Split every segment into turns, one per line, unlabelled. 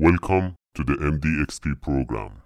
Welcome to the MDXP program.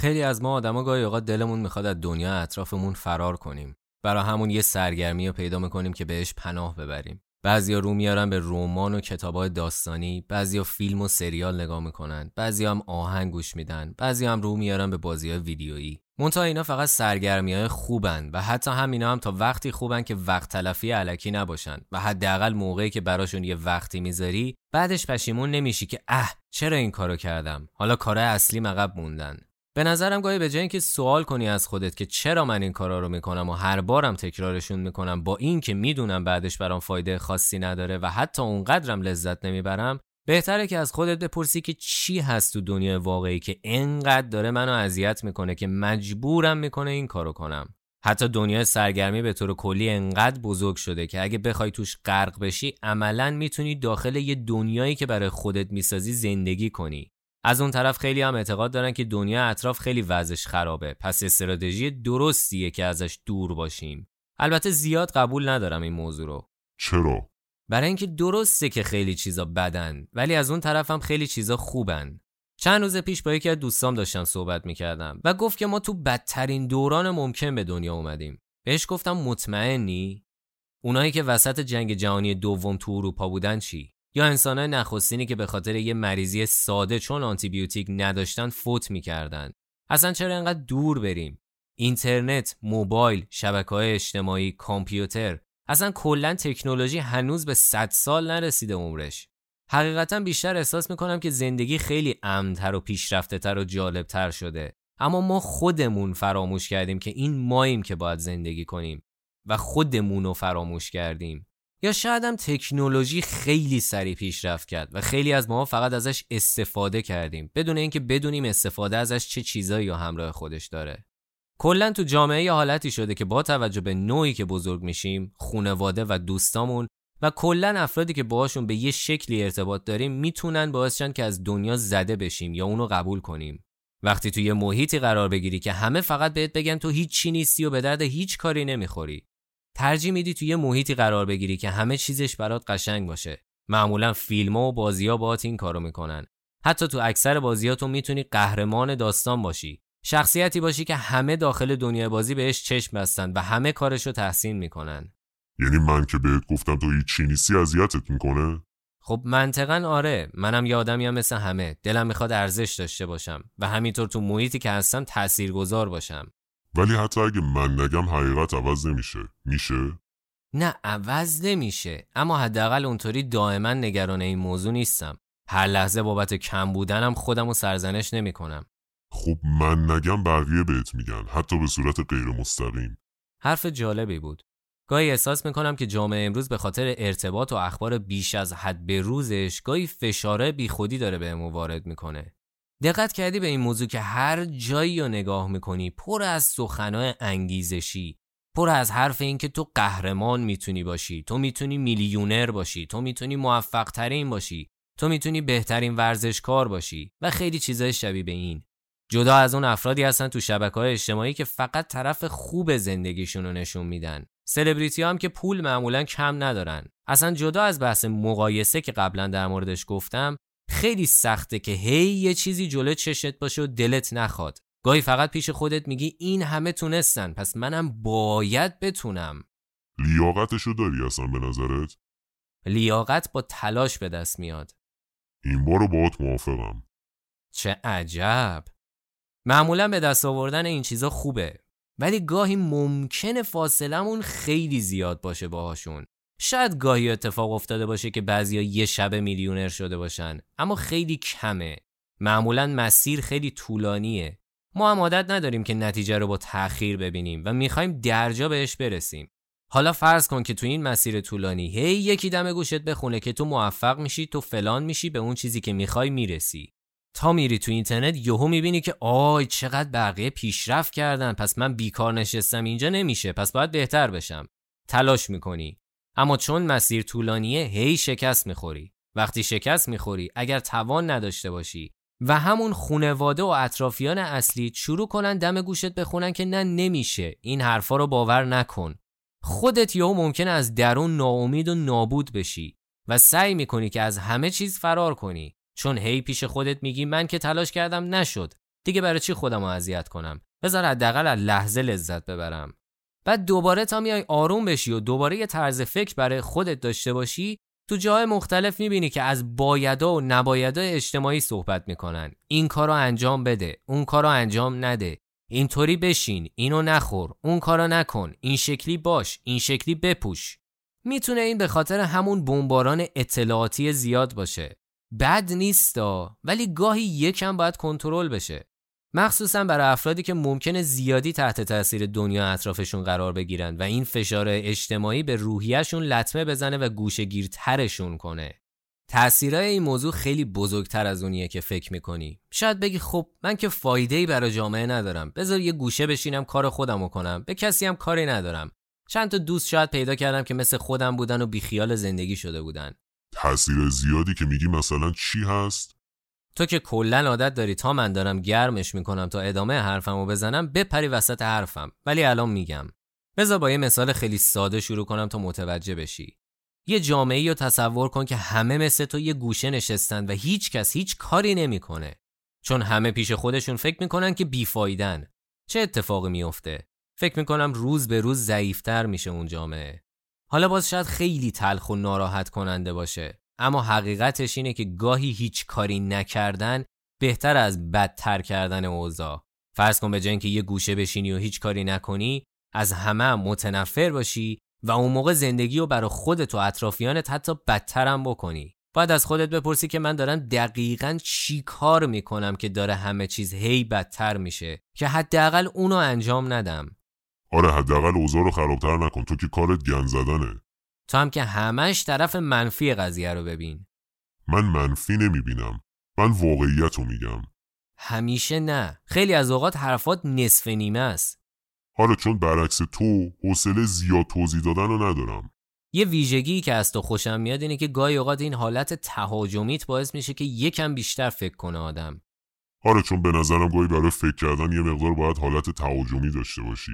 خیلی از ما آدما گاهی اوقات دلمون می‌خواد از دنیا اطرافمون فرار کنیم. برای همون یه سرگرمی رو پیدا می‌کنیم که بهش پناه ببریم. بعضیا رو میارن به رمان و کتابای داستانی، بعضیا فیلم و سریال نگاه می‌کنن، بعضیا هم آهنگ گوش میدن، بعضیا هم رو میارن به بازی ویدیویی. منتها اینا فقط سرگرمی های خوبن و حتی همینا هم تا وقتی خوبن که وقت تلفی علکی نباشن و حداقل موقعی که براشون یه وقتی می‌ذاری بعدش پشیمون نمیشی که اه چرا این کارو کردم حالا کارهای اصلی عقب موندن به نظرم گاهی به جای اینکه سوال کنی از خودت که چرا من این کارا رو می‌کنم و هر بارم تکرارشون می‌کنم با این که می‌دونم بعدش برام فایده خاصی نداره و حتی اونقدرم لذت نمی‌برم بهتره که از خودت بپرسی که چی هست تو دنیای واقعی که انقدر داره منو اذیت می‌کنه که مجبورم می‌کنه این کارو کنم. حتی دنیای سرگرمی به طور کلی انقدر بزرگ شده که اگه بخوای توش غرق بشی عملا می‌تونی داخل یه دنیایی که برای خودت می‌سازی زندگی کنی. از اون طرف خیلی هم اعتقاد دارن که دنیا اطراف خیلی وضعش خرابه. پس استراتژی درستیه که ازش دور باشیم. البته زیاد قبول ندارم این موضوع رو.
چرا؟
برای اینکه درسته که خیلی چیزا بدن ولی از اون طرف هم خیلی چیزا خوبن. چند روز پیش با یکی از دوستام داشتم صحبت می‌کردم و گفت که ما تو بدترین دوران ممکن به دنیا اومدیم. بهش گفتم مطمئنی؟ اونایی که وسط جنگ جهانی دوم تو اروپا بودن چی؟ یا انسانهای نخستینی که به خاطر یه مریضی ساده چون آنتیبیوتیک نداشتن فوت می‌کردن. اصلا چرا انقدر دور بریم؟ اینترنت موبایل شبکه های اجتماعی کامپیوتر اصلا کلا تکنولوژی هنوز به 100 سال نرسیده عمرش. حقیقتا بیشتر احساس می‌کنم که زندگی خیلی امنتر و پیشرفته تر و جالب تر شده. اما ما خودمون فراموش کردیم که این ماییم که باید زندگی کنیم و خودمون رو فراموش کردیم. یا شاید هم تکنولوژی خیلی سریع پیشرفت کرد و خیلی از ما فقط ازش استفاده کردیم بدون اینکه بدونیم استفاده ازش چه چیزایی یا همراه خودش داره. کلا تو جامعه یه حالتی شده که با توجه به نوعی که بزرگ میشیم خونواده و دوستامون و کلا افرادی که باهاشون به یه شکلی ارتباط داریم می‌تونن باعث شن که از دنیا زده بشیم یا اونو قبول کنیم. وقتی تو یه محیطی قرار بگیری که همه فقط بهت بگن تو هیچ نیستی و به درد هیچ کاری نمی‌خوری. ترجیح میدی توی یه محیطی قرار بگیری که همه چیزش برات قشنگ باشه. معمولا فیلم و بازی ها باهات این کارو می‌کنن. حتی تو اکثر بازی تو می‌تونی قهرمان داستان باشی. شخصیتی باشی که همه داخل دنیای بازی بهش چشم بستن و همه کارش رو تحسین می‌کنن.
یعنی من که بهت گفتم تو هیچ نیستی اذیتت می‌کنه؟
خب منطقا آره. منم یه آدمی مثل همه. دلم می‌خواد ارزش داشته باشم و همینطور تو محیطی که هستم تاثیرگذار باشم.
ولی حتی اگه من نگم حقیقت عوض نمیشه. میشه؟
نه عوض نمیشه. اما حداقل اونطوری دائما نگران این موضوع نیستم. هر لحظه بابت کم بودنم خودم رو سرزنش نمی‌کنم.
خب من نگم بقیه بهت میگن حتی به صورت غیر مستقیم
حرف جالبی بود. گاهی احساس می‌کنم که جامعه امروز به خاطر ارتباط و اخبار بیش از حد به روزش گاهی فشاره بیخودی داره بهمون وارد می‌کنه. دقت کردی به این موضوع که هر جایی رو نگاه می‌کنی پر از سخنهای انگیزشی پر از حرف این که تو قهرمان می‌تونی باشی تو می‌تونی میلیونر باشی تو می‌تونی موفق ترین باشی تو می‌تونی بهترین ورزشکار باشی و خیلی چیزای شبیه به این. جدا از اون افرادی هستن تو شبکه های اجتماعی که فقط طرف خوب زندگیشون رو نشون میدن. سلبریتی هم که پول معمولا کم ندارن. اصلا جدا از بحث مقایسه که قبلا در موردش گفتم خیلی سخته که هی یه چیزی جلو چشت باشه و دلت نخواد. گاهی فقط پیش خودت میگی این همه تونستن پس منم باید بتونم.
لیاقتشو داری اصلا به نظرت؟
لیاقت با تلاش به دست میاد.
این بارو باهات موافقم.
چه عجب. معمولا به دست آوردن این چیزا خوبه ولی گاهی ممکنه فاصلمون خیلی زیاد باشه باهاشون. شاید گاهی اتفاق افتاده باشه که بعضیا یه شب میلیونر شده باشن اما خیلی کمه. معمولا مسیر خیلی طولانیه. ما هم عادت نداریم که نتیجه رو با تأخیر ببینیم و می‌خوایم درجا بهش برسیم. حالا فرض کن که تو این مسیر طولانی هی یکی دم گوشت بخونه که تو موفق میشی تو فلان میشی به اون چیزی که می‌خوای می‌رسی. تا میری تو اینترنت یهو می‌بینی که آی چقدر بقیه پیشرفت کردن پس من بیکار نشستم اینجا نمیشه پس باید بهتر بشم. تلاش می‌کنی. اما چون مسیر طولانیه هی شکست می‌خوری. وقتی شکست می‌خوری اگر توان نداشته باشی و همون خونواده و اطرافیان اصلی شروع کنن دم گوشت بخونن که نه نمیشه. این حرفا رو باور نکن. خودت یهو ممکنه از درون ناامید و نابود بشی و سعی می‌کنی که از همه چیز فرار کنی. چون هی پیش خودت میگی من که تلاش کردم نشد. دیگه برای چی خودم رو اذیت کنم؟ بذار حداقل از لحظه لذت ببرم. بعد دوباره تا میای آروم بشی و دوباره یه طرز فکر برای خودت داشته باشی تو جای مختلف می‌بینی که از بایدا و نبایدا اجتماعی صحبت می‌کنن. این کارو انجام بده اون کارو انجام نده. اینطوری بشین اینو نخور اون کارو نکن این شکلی باش این شکلی بپوش. می‌تونه این به خاطر همون بمباران اطلاعاتی زیاد باشه. بد نیستا ولی گاهی یکم باید کنترل بشه. مخصوصا برای افرادی که ممکنه زیادی تحت تاثیر دنیا اطرافشون قرار بگیرن و این فشار اجتماعی به روحیشون لطمه بزنه و گوشگیرترشون کنه. تأثیرهای این موضوع خیلی بزرگتر از اونیه که فکر می‌کنی. شاید بگی خب من که فایده ای برای جامعه ندارم. بذار یه گوشه بشینم کار خودمو کنم. به کسی هم کاری ندارم. چند تا دوست شاید پیدا کردم که مثل خودم بودن و بیخیال زندگی شده بودن.
تاثیر زیادی که میگی مثلا چی هست؟
تو که کلا عادت داری تا من دارم گرمش می‌کنم تا ادامه حرفمو بزنم بپری وسط حرفم. ولی الان میگم. بذار با یه مثال خیلی ساده شروع کنم تا متوجه بشی. یه جامعه رو تصور کن که همه مثل تو یه گوشه نشستن و هیچ کس هیچ کاری نمی‌کنه. چون همه پیش خودشون فکر می‌کنن که بیفایدن. چه اتفاقی میفته فکر می‌کنم روز به روز ضعیفتر میشه اون جامعه. حالا باز شاید خیلی تلخ و ناراحت کننده باشه. اما حقیقتش اینه که گاهی هیچ کاری نکردن بهتر از بدتر کردن اوضاع. فرض کن به جای اینکه یه گوشه بشینی و هیچ کاری نکنی از همه هم متنفر باشی و اون موقع زندگی رو برای خودت و اطرافیانت حتی بدترم بکنی. باید از خودت بپرسی که من دارم دقیقا چی کار می‌کنم که داره همه چیز هی بدتر میشه که حداقل اونو انجام ندم.
آره حداقل اوضاع رو خرابتر نکن. تو که کارت گن زدنه.
تو هم که همش طرف منفی قضیه رو ببین.
من منفی نمی‌بینم. من واقعیت رو میگم.
همیشه نه. خیلی از اوقات حرفات نصف نیمه است.
حالا چون برعکس تو حوصله زیاد توضیح دادن رو ندارم.
یه ویژگی که از تو خوشم میاد اینه که گاهی اوقات این حالت تهاجمیت باعث میشه که یکم بیشتر فکر کنه آدم.
آره چون به نظرم گاهی برای فکر کردن یه مقدار باید حالت تهاجمی داشته باشی.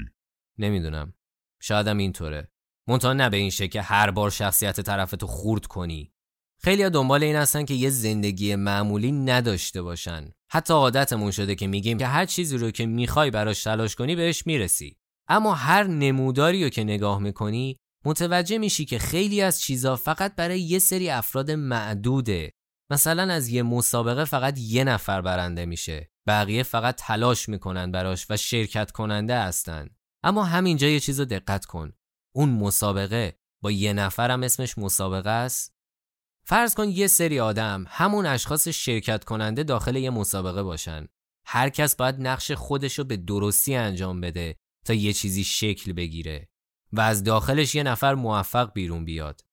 نمی‌دونم. شایدم اینطوره. منتها نه به این شکل که هر بار شخصیت طرفتو خورد کنی. خیلی دنبال این هستن که یه زندگی معمولی نداشته باشن. حتی عادتمون شده که میگیم که هر چیزی رو که می‌خوای براش تلاش کنی بهش می‌رسی. اما هر نموداری رو که نگاه می‌کنی متوجه میشی که خیلی از چیزا فقط برای یه سری افراد معدوده. مثلا از یه مسابقه فقط یه نفر برنده میشه. بقیه فقط تلاش می‌کنن براش و شرکت کننده هستن. اما همینجا یه چیز رو دقت کن. اون مسابقه با یه نفرم اسمش مسابقه است. فرض کن یه سری آدم همون اشخاص شرکت کننده داخل یه مسابقه باشن. هر کس باید نقش خودشو به درستی انجام بده تا یه چیزی شکل بگیره و از داخلش یه نفر موفق بیرون بیاد.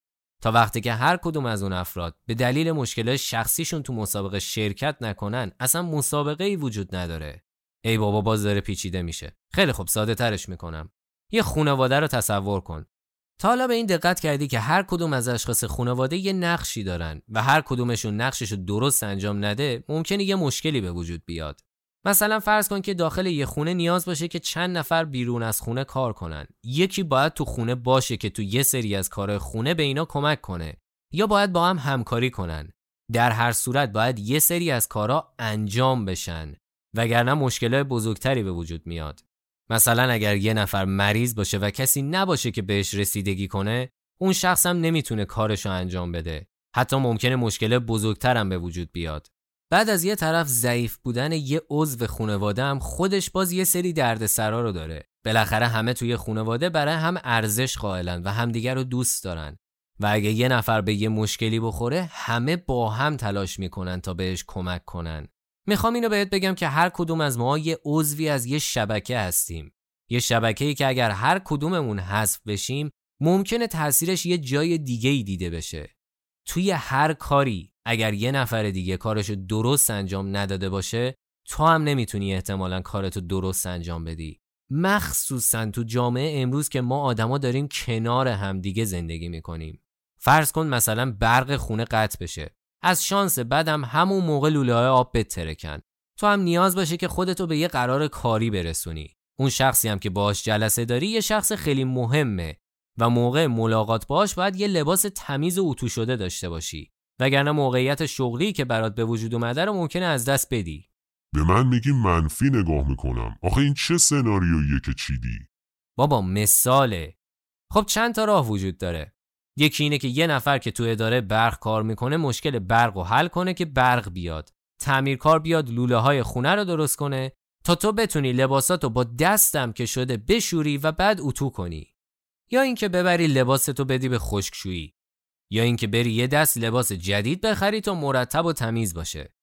تا وقتی که هر کدوم از اون افراد به دلیل مشکل شخصیشون تو مسابقه شرکت نکنن اصلا مسابقه ای وجود نداره. ای بابا باز داره پیچیده میشه. خیلی خوب ساده ترش می‌کنم. یه خانواده رو تصور کن. تا حالا به این دقت کردی که هر کدوم از اشخاص خانواده یه نقشی دارن و هر کدومشون نقشش رو درست انجام نده ممکنه یه مشکلی به وجود بیاد. مثلا فرض کن که داخل یه خونه نیاز باشه که چند نفر بیرون از خونه کار کنن. یکی باید تو خونه باشه که تو یه سری از کار خونه به اینا کمک کنه یا باید با هم همکاری کنن. در هر صورت باید یه سری از کارا انجام بشن وگرنه مشکلات بزرگتری به وجود میاد. مثلا اگر یه نفر مریض باشه و کسی نباشه که بهش رسیدگی کنه اون شخص هم نمی‌تونه کارشو انجام بده. حتی ممکنه مشکل بزرگتر به وجود بیاد. بعد از یه طرف ضعیف بودن یه عضو خانواده هم خودش باز یه سری دردسرا رو داره. بالاخره همه توی خانواده برای هم ارزش قائلن و همدیگر رو دوست دارن. و اگه یه نفر به یه مشکلی بخوره همه با هم تلاش می‌کنن تا بهش کمک کنن. می‌خوام اینو بهت بگم که هر کدوم از ما یه عضوی از یه شبکه هستیم. یه شبکه‌ای که اگر هر کدوممون حذف بشیم ممکنه تاثیرش یه جای دیگه ای دیده بشه. توی هر کاری اگر یه نفر دیگه کارش درست انجام نداده باشه تو هم نمی‌تونی احتمالا کارتو درست انجام بدی. مخصوصا تو جامعه امروز که ما آدما داریم کنار همدیگه زندگی می‌کنیم. فرض کن مثلا برق خونه قطع بشه. از شانس بدم همون موقع لوله های آب بترکن. تو هم نیاز باشه که خودتو به یه قرار کاری برسونی. اون شخصی هم که باش جلسه داری یه شخص خیلی مهمه و موقع ملاقات باش باید یه لباس تمیز و اتو شده داشته باشی. وگرنه موقعیت شغلی که برات به وجود اومده رو ممکنه از دست بدی.
به من میگی منفی نگاه می‌کنم. آخه این چه سناریویه که چیدی؟
بابا مثاله. خب چند تا راه وجود داره؟ یکی اینه که یه نفر که تو اداره برق کار می‌کنه مشکل برق رو حل کنه که برق بیاد. تعمیرکار بیاد لوله های خونه رو درست کنه تا تو بتونی لباساتو با دستم که شده بشوری و بعد اتو کنی. یا اینکه ببری لباستو بدی به خشکشویی. یا اینکه بری یه دست لباس جدید بخری تا مرتب و تمیز باشه.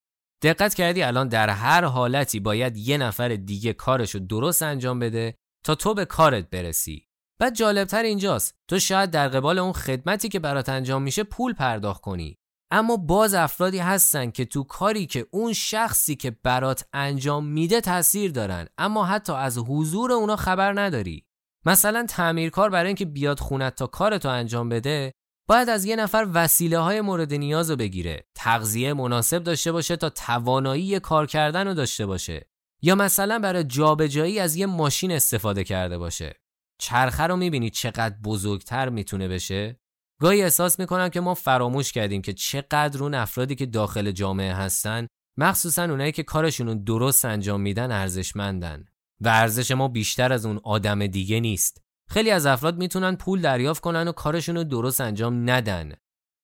دقت کردی الان در هر حالتی باید یه نفر دیگه کارشو درست انجام بده تا تو به کارت برسی. بعد جالبتر اینجاست. تو شاید در قبال اون خدمتی که برات انجام میشه پول پرداخت کنی. اما باز افرادی هستن که تو کاری که اون شخصی که برات انجام میده تاثیر دارن. اما حتی از حضور اونا خبر نداری. مثلا تعمیرکار برای اینکه بیاد خونت تا کارتو انجام بده باید از یه نفر وسیله های مورد نیاز رو بگیره. تغذیه مناسب داشته باشه تا توانایی کار کردن رو داشته باشه. یا مثلا برای جابجایی از یه ماشین استفاده کرده باشه. چرخه رو می‌بینی چقدر بزرگتر می‌تونه بشه؟ گاهی احساس می‌کنم که ما فراموش کردیم که چقدر اون افرادی که داخل جامعه هستن مخصوصا اونایی که کارشون درست انجام میدن ارزشمندن و ارزش ما بیشتر از اون آدم دیگه نیست. خیلی از افراد می‌تونن پول دریافت کنن و کارشون رو درست انجام ندن.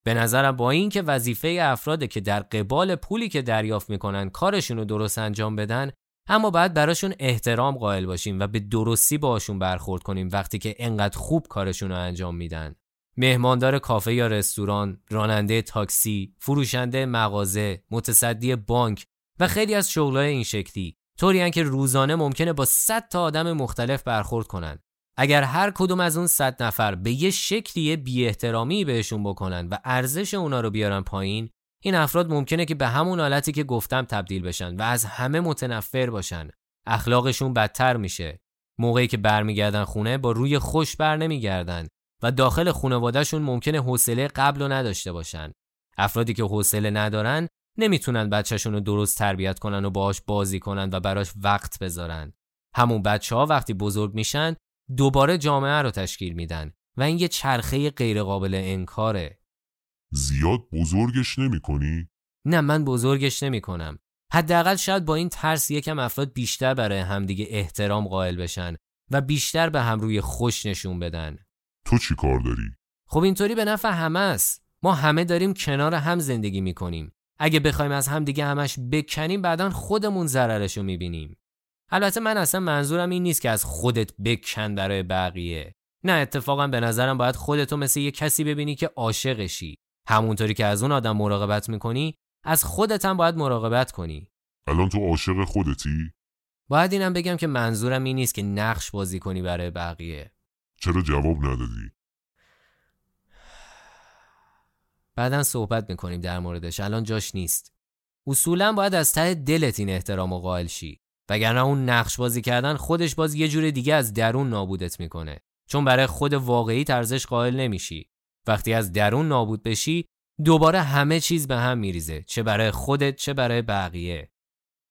به نظرم با اینکه وظیفه افراده که در قبال پولی که دریافت می‌کنن کارشون رو درست انجام بدن اما باید براشون احترام قائل باشیم و به درستی باشون برخورد کنیم وقتی که انقدر خوب کارشون رو انجام میدن. مهماندار کافه یا رستوران، راننده تاکسی، فروشنده مغازه، متصدی بانک و خیلی از شغلای این شکلی. طوری که روزانه ممکنه با 100 تا آدم مختلف برخورد کنن. اگر هر کدوم از اون 100 نفر به یه شکلی بی احترامی بهشون بکنن و ارزش اونا رو بیارن پایین این افراد ممکنه که به همون حالتی که گفتم تبدیل بشن و از همه متنفر باشن. اخلاقشون بدتر میشه. موقعی که برمیگردن خونه با روی خوش بر نمیگردن و داخل خانوادهشون ممکنه حوصله قبل و نداشته باشن. افرادی که حوصله ندارن نمی‌تونن بچهشون رو درست تربیت کنن و باهاش بازی کنن و براش وقت بذارن. همون بچه ها وقتی بزرگ میشن دوباره جامعه رو تشکیل میدن و این یه چرخه غیرقابل انکاره.
زیاد بزرگش نمی کنی؟
نه من بزرگش نمی کنم حداقل شاید با این ترس یکم افراد بیشتر برای همدیگه احترام قائل بشن و بیشتر به هم روی خوش نشون بدن.
تو چی کار داری؟
خب اینطوری به نفع همه است. ما همه داریم کنار هم زندگی می‌کنیم. اگه بخوایم از همدیگه همش بکنیم بعدا خودمون ضررش رو می‌بینیم. البته من اصلا منظورم این نیست که از خودت بکن برای بقیه. نه اتفاقا به نظرم باید خودتو مثل یه کسی ببینی که عاشقشی. همونطوری که از اون آدم مراقبت می‌کنی از خودت هم باید مراقبت کنی.
الان تو عاشق خودتی؟
باید اینم بگم که منظورم این نیست که نقش بازی کنی برای بقیه.
چرا جواب ندادی؟
بعدا صحبت می‌کنیم در موردش. الان جاش نیست. اصولا باید از ته دلت این احترام و قائل شی. وگرنه اون نقش بازی کردن خودش باز یه جور دیگه از درون نابودت می‌کنه. چون برای خود واقعی ارزش قائل نمیشی. وقتی از درون نابود بشی دوباره همه چیز به هم میریزه چه برای خودت چه برای بقیه.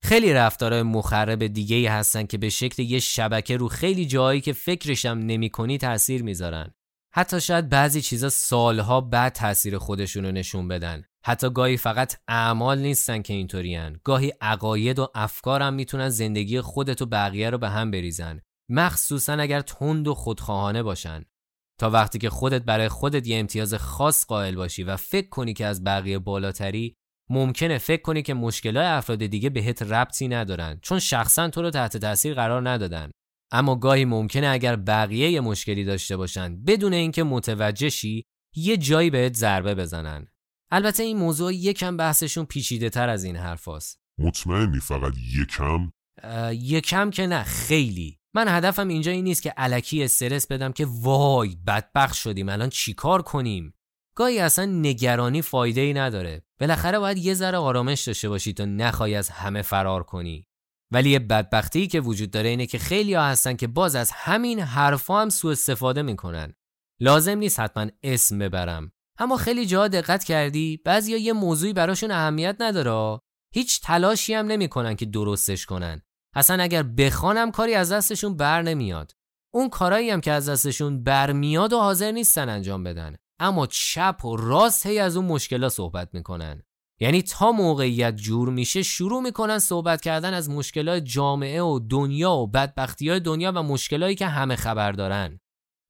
خیلی رفتارهای مخرب دیگه ای هستن که به شکل یه شبکه رو خیلی جایی که فکرشم نمی کنی تاثیر می‌ذارن. حتی شاید بعضی چیزا سالها بعد تاثیر خودشون رو نشون بدن. حتی گاهی فقط اعمال نیستن که اینطورین. گاهی عقاید و افکار هم می‌تونن زندگی خودت و بقیه رو به هم بریزن. مخصوصا اگر تند و خودخواهانه باشن. تا وقتی که خودت برای خودت یه امتیاز خاص قائل باشی و فکر کنی که از بقیه بالاتری ممکنه فکر کنی که مشکلات افراد دیگه بهت ربطی ندارن چون شخصا تو رو تحت تاثیر قرار ندادن. اما گاهی ممکنه اگر بقیه یه مشکلی داشته باشن بدون اینکه متوجه شی یه جایی بهت ضربه بزنن. البته این موضوع یکم بحثشون پیچیده تر از این حرفاست
مطمئنی فقط یکم؟
یکم که نه خیلی. من هدفم اینجا این نیست که علکی استرس بدم که وای بدبخت شدیم الان چیکار کنیم؟ گاهی اصلا نگرانی فایده ای نداره. بالاخره باید یه ذره آرامش داشته باشی تا نخوای از همه فرار کنی. ولی یه بدبختی که وجود داره اینه که خیلی ها هستن که باز از همین حرفا هم سوء استفاده می‌کنن. لازم نیست حتما اسم ببرم. اما خیلی جا دقت کردی؟ بعضیا یه موضوعی براشون اهمیت نداره. هیچ تلاشی هم نمی‌کنن که درستش کنن. اصلا اگر بخوانم کاری از دستشون بر نمیاد. اون کارایی هم که از دستشون برمیاد و حاضر نیستن انجام بدن. اما چپ و راست هی از اون مشکلا صحبت می‌کنن. یعنی تا موقعیت جور میشه شروع می‌کنن صحبت کردن از مشکلات جامعه و دنیا و بدبختی های دنیا و مشکلایی که همه خبر دارن.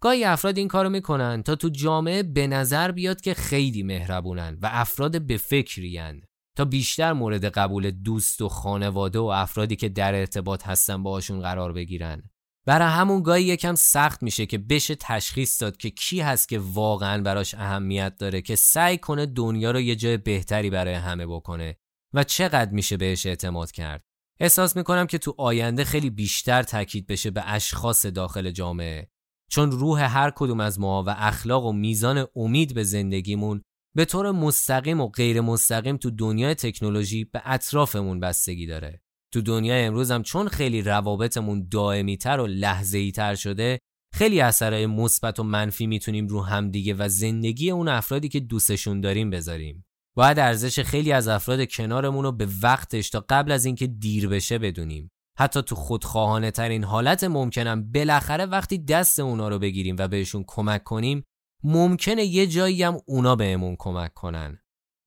گاهی افراد این کارو می‌کنن تا تو جامعه به نظر بیاد که خیلی مهربونن و افراد به فکرین تا بیشتر مورد قبول دوست و خانواده و افرادی که در ارتباط هستن باهاشون قرار بگیرن. برای همون گاهی یکم سخت میشه که بشه تشخیص داد که کی هست که واقعا براش اهمیت داره که سعی کنه دنیا رو یه جای بهتری برای همه بکنه و چقدر میشه بهش اعتماد کرد. احساس می‌کنم که تو آینده خیلی بیشتر تاکید بشه به اشخاص داخل جامعه. چون روح هر کدوم از ما و اخلاق و میزان امید به زندگیمون به طور مستقیم و غیر مستقیم تو دنیای تکنولوژی به اطرافمون بستگی داره. تو دنیای امروز هم چون خیلی روابطمون دائمی تر و لحظه‌ای تر شده خیلی اثرهای مثبت و منفی می‌تونیم رو همدیگه و زندگی اون افرادی که دوستشون داریم بذاریم. باید ارزش خیلی از افراد کنارمون رو به وقتش تا قبل از اینکه دیر بشه بدونیم. حتی تو خودخواهانه ترین حالت ممکنم بالاخره وقتی دست اونا رو بگیریم و بهشون کمک کنیم ممکنه یه جایی هم اونا بهمون کمک کنن.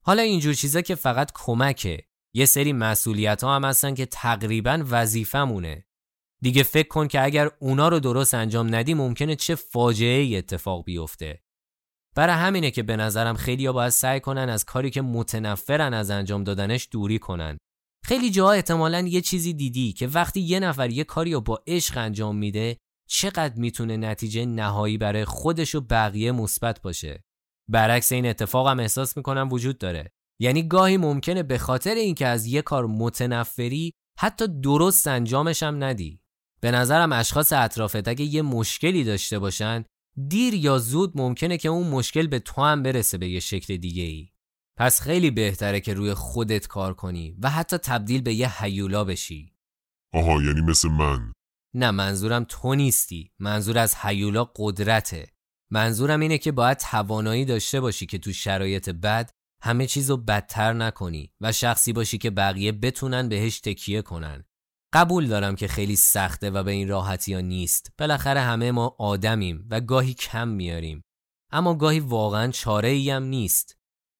حالا اینجور چیزا که فقط کمکه. یه سری مسئولیت ها هم هستن که تقریبا وظیفمونه دیگه فکر کن که اگر اونا رو درست انجام ندی ممکنه چه فاجعه ای اتفاق بیفته. برای همینه که به نظرم خیلی ها باید سعی کنن از کاری که متنفرن از انجام دادنش دوری کنن. خیلی جاها احتمالا یه چیزی دیدی که وقتی یه نفر یه کاری رو با عشق انجام میده چقدر می‌تونه نتیجه نهایی برای خودش و بقیه مثبت باشه. برعکس این اتفاق هم احساس می‌کنم وجود داره. یعنی گاهی ممکنه به خاطر اینکه از یه کار متنفری حتی درست انجامش هم ندی. به نظرم اشخاص اطرافت اگه یه مشکلی داشته باشن دیر یا زود ممکنه که اون مشکل به تو هم برسه به یه شکل دیگه ای پس خیلی بهتره که روی خودت کار کنی و حتی تبدیل به یه هیولا بشی.
آها یعنی مثل من.
نه منظورم تو نیستی. منظور از هیولا قدرته. منظورم اینه که باید توانایی داشته باشی که تو شرایط بد همه چیزو بدتر نکنی و شخصی باشی که بقیه بتونن بهش تکیه کنن. قبول دارم که خیلی سخته و به این راحتی ها نیست. بالاخره همه ما آدمیم و گاهی کم میاریم. اما گاهی واقعا چاره ای هم نیست.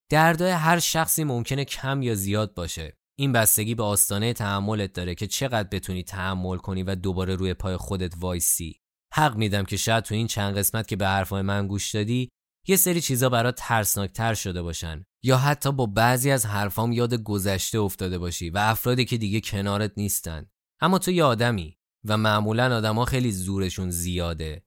دردای هر شخصی ممکنه کم یا زیاد باشه. این بستگی به آستانه تحملت داره که چقدر بتونی تحمل کنی و دوباره روی پای خودت وایسی. حق میدم که شاید تو این چند قسمت که به حرفای من گوش دادی یه سری چیزا برات ترسناکتر شده باشن. یا حتی با بعضی از حرفام یاد گذشته افتاده باشی و افرادی که دیگه کنارت نیستن. اما تو یه آدمی و معمولا آدما خیلی زورشون زیاده.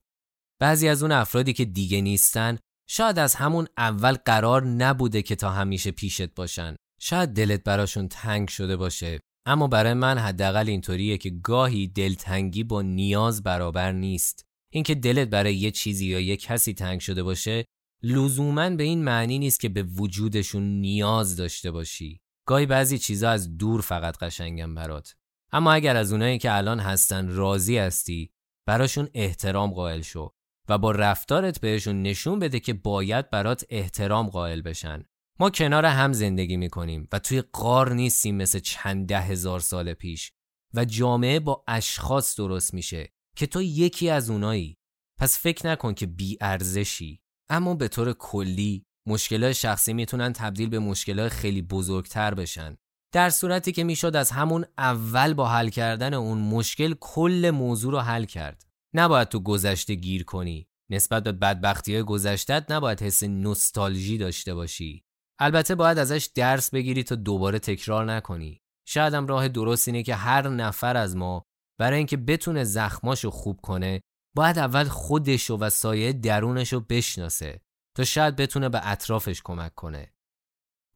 بعضی از اون افرادی که دیگه نیستن شاید از همون اول قرار نبوده که تا همیشه پیشت باشن. شاید دلت براشون تنگ شده باشه اما برای من حداقل اینطوریه که گاهی دلتنگی با نیاز برابر نیست. اینکه دلت برای یه چیزی یا یه کسی تنگ شده باشه لزوما به این معنی نیست که به وجودشون نیاز داشته باشی. گاهی بعضی چیزا از دور فقط قشنگم برات. اما اگر از اونایی که الان هستن راضی هستی براشون احترام قائل شو و با رفتارت بهشون نشون بده که باید برات احترام قائل بشن. ما کنار هم زندگی می‌کنیم و توی قار نیستیم مثل چند ده هزار سال پیش و جامعه با اشخاص درست میشه که تو یکی از اونایی. پس فکر نکن که بی ارزشی. اما به طور کلی مشکلات شخصی می‌تونن تبدیل به مشکلات خیلی بزرگتر بشن. در صورتی که می‌شد از همون اول با حل کردن اون مشکل کل موضوع رو حل کرد. نباید تو گذشته گیر کنی. نسبت به بدبختی های گذشتت نباید حس نوستالژی داشته باشی. البته باید ازش درس بگیری تا دوباره تکرار نکنی. شاید هم راه درست اینه که هر نفر از ما برای اینکه بتونه زخماشو خوب کنه باید اول خودشو و سایه درونشو بشناسه تا شاید بتونه به اطرافش کمک کنه.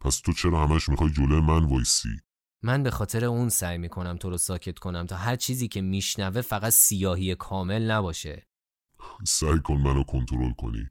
پس تو چرا همش می‌خوای جلوی من وایسی؟
من به خاطر اون سعی می‌کنم تو رو ساکت کنم تا هر چیزی که میشنوه فقط سیاهی کامل نباشه.
سعی کن منو کنترل کنی.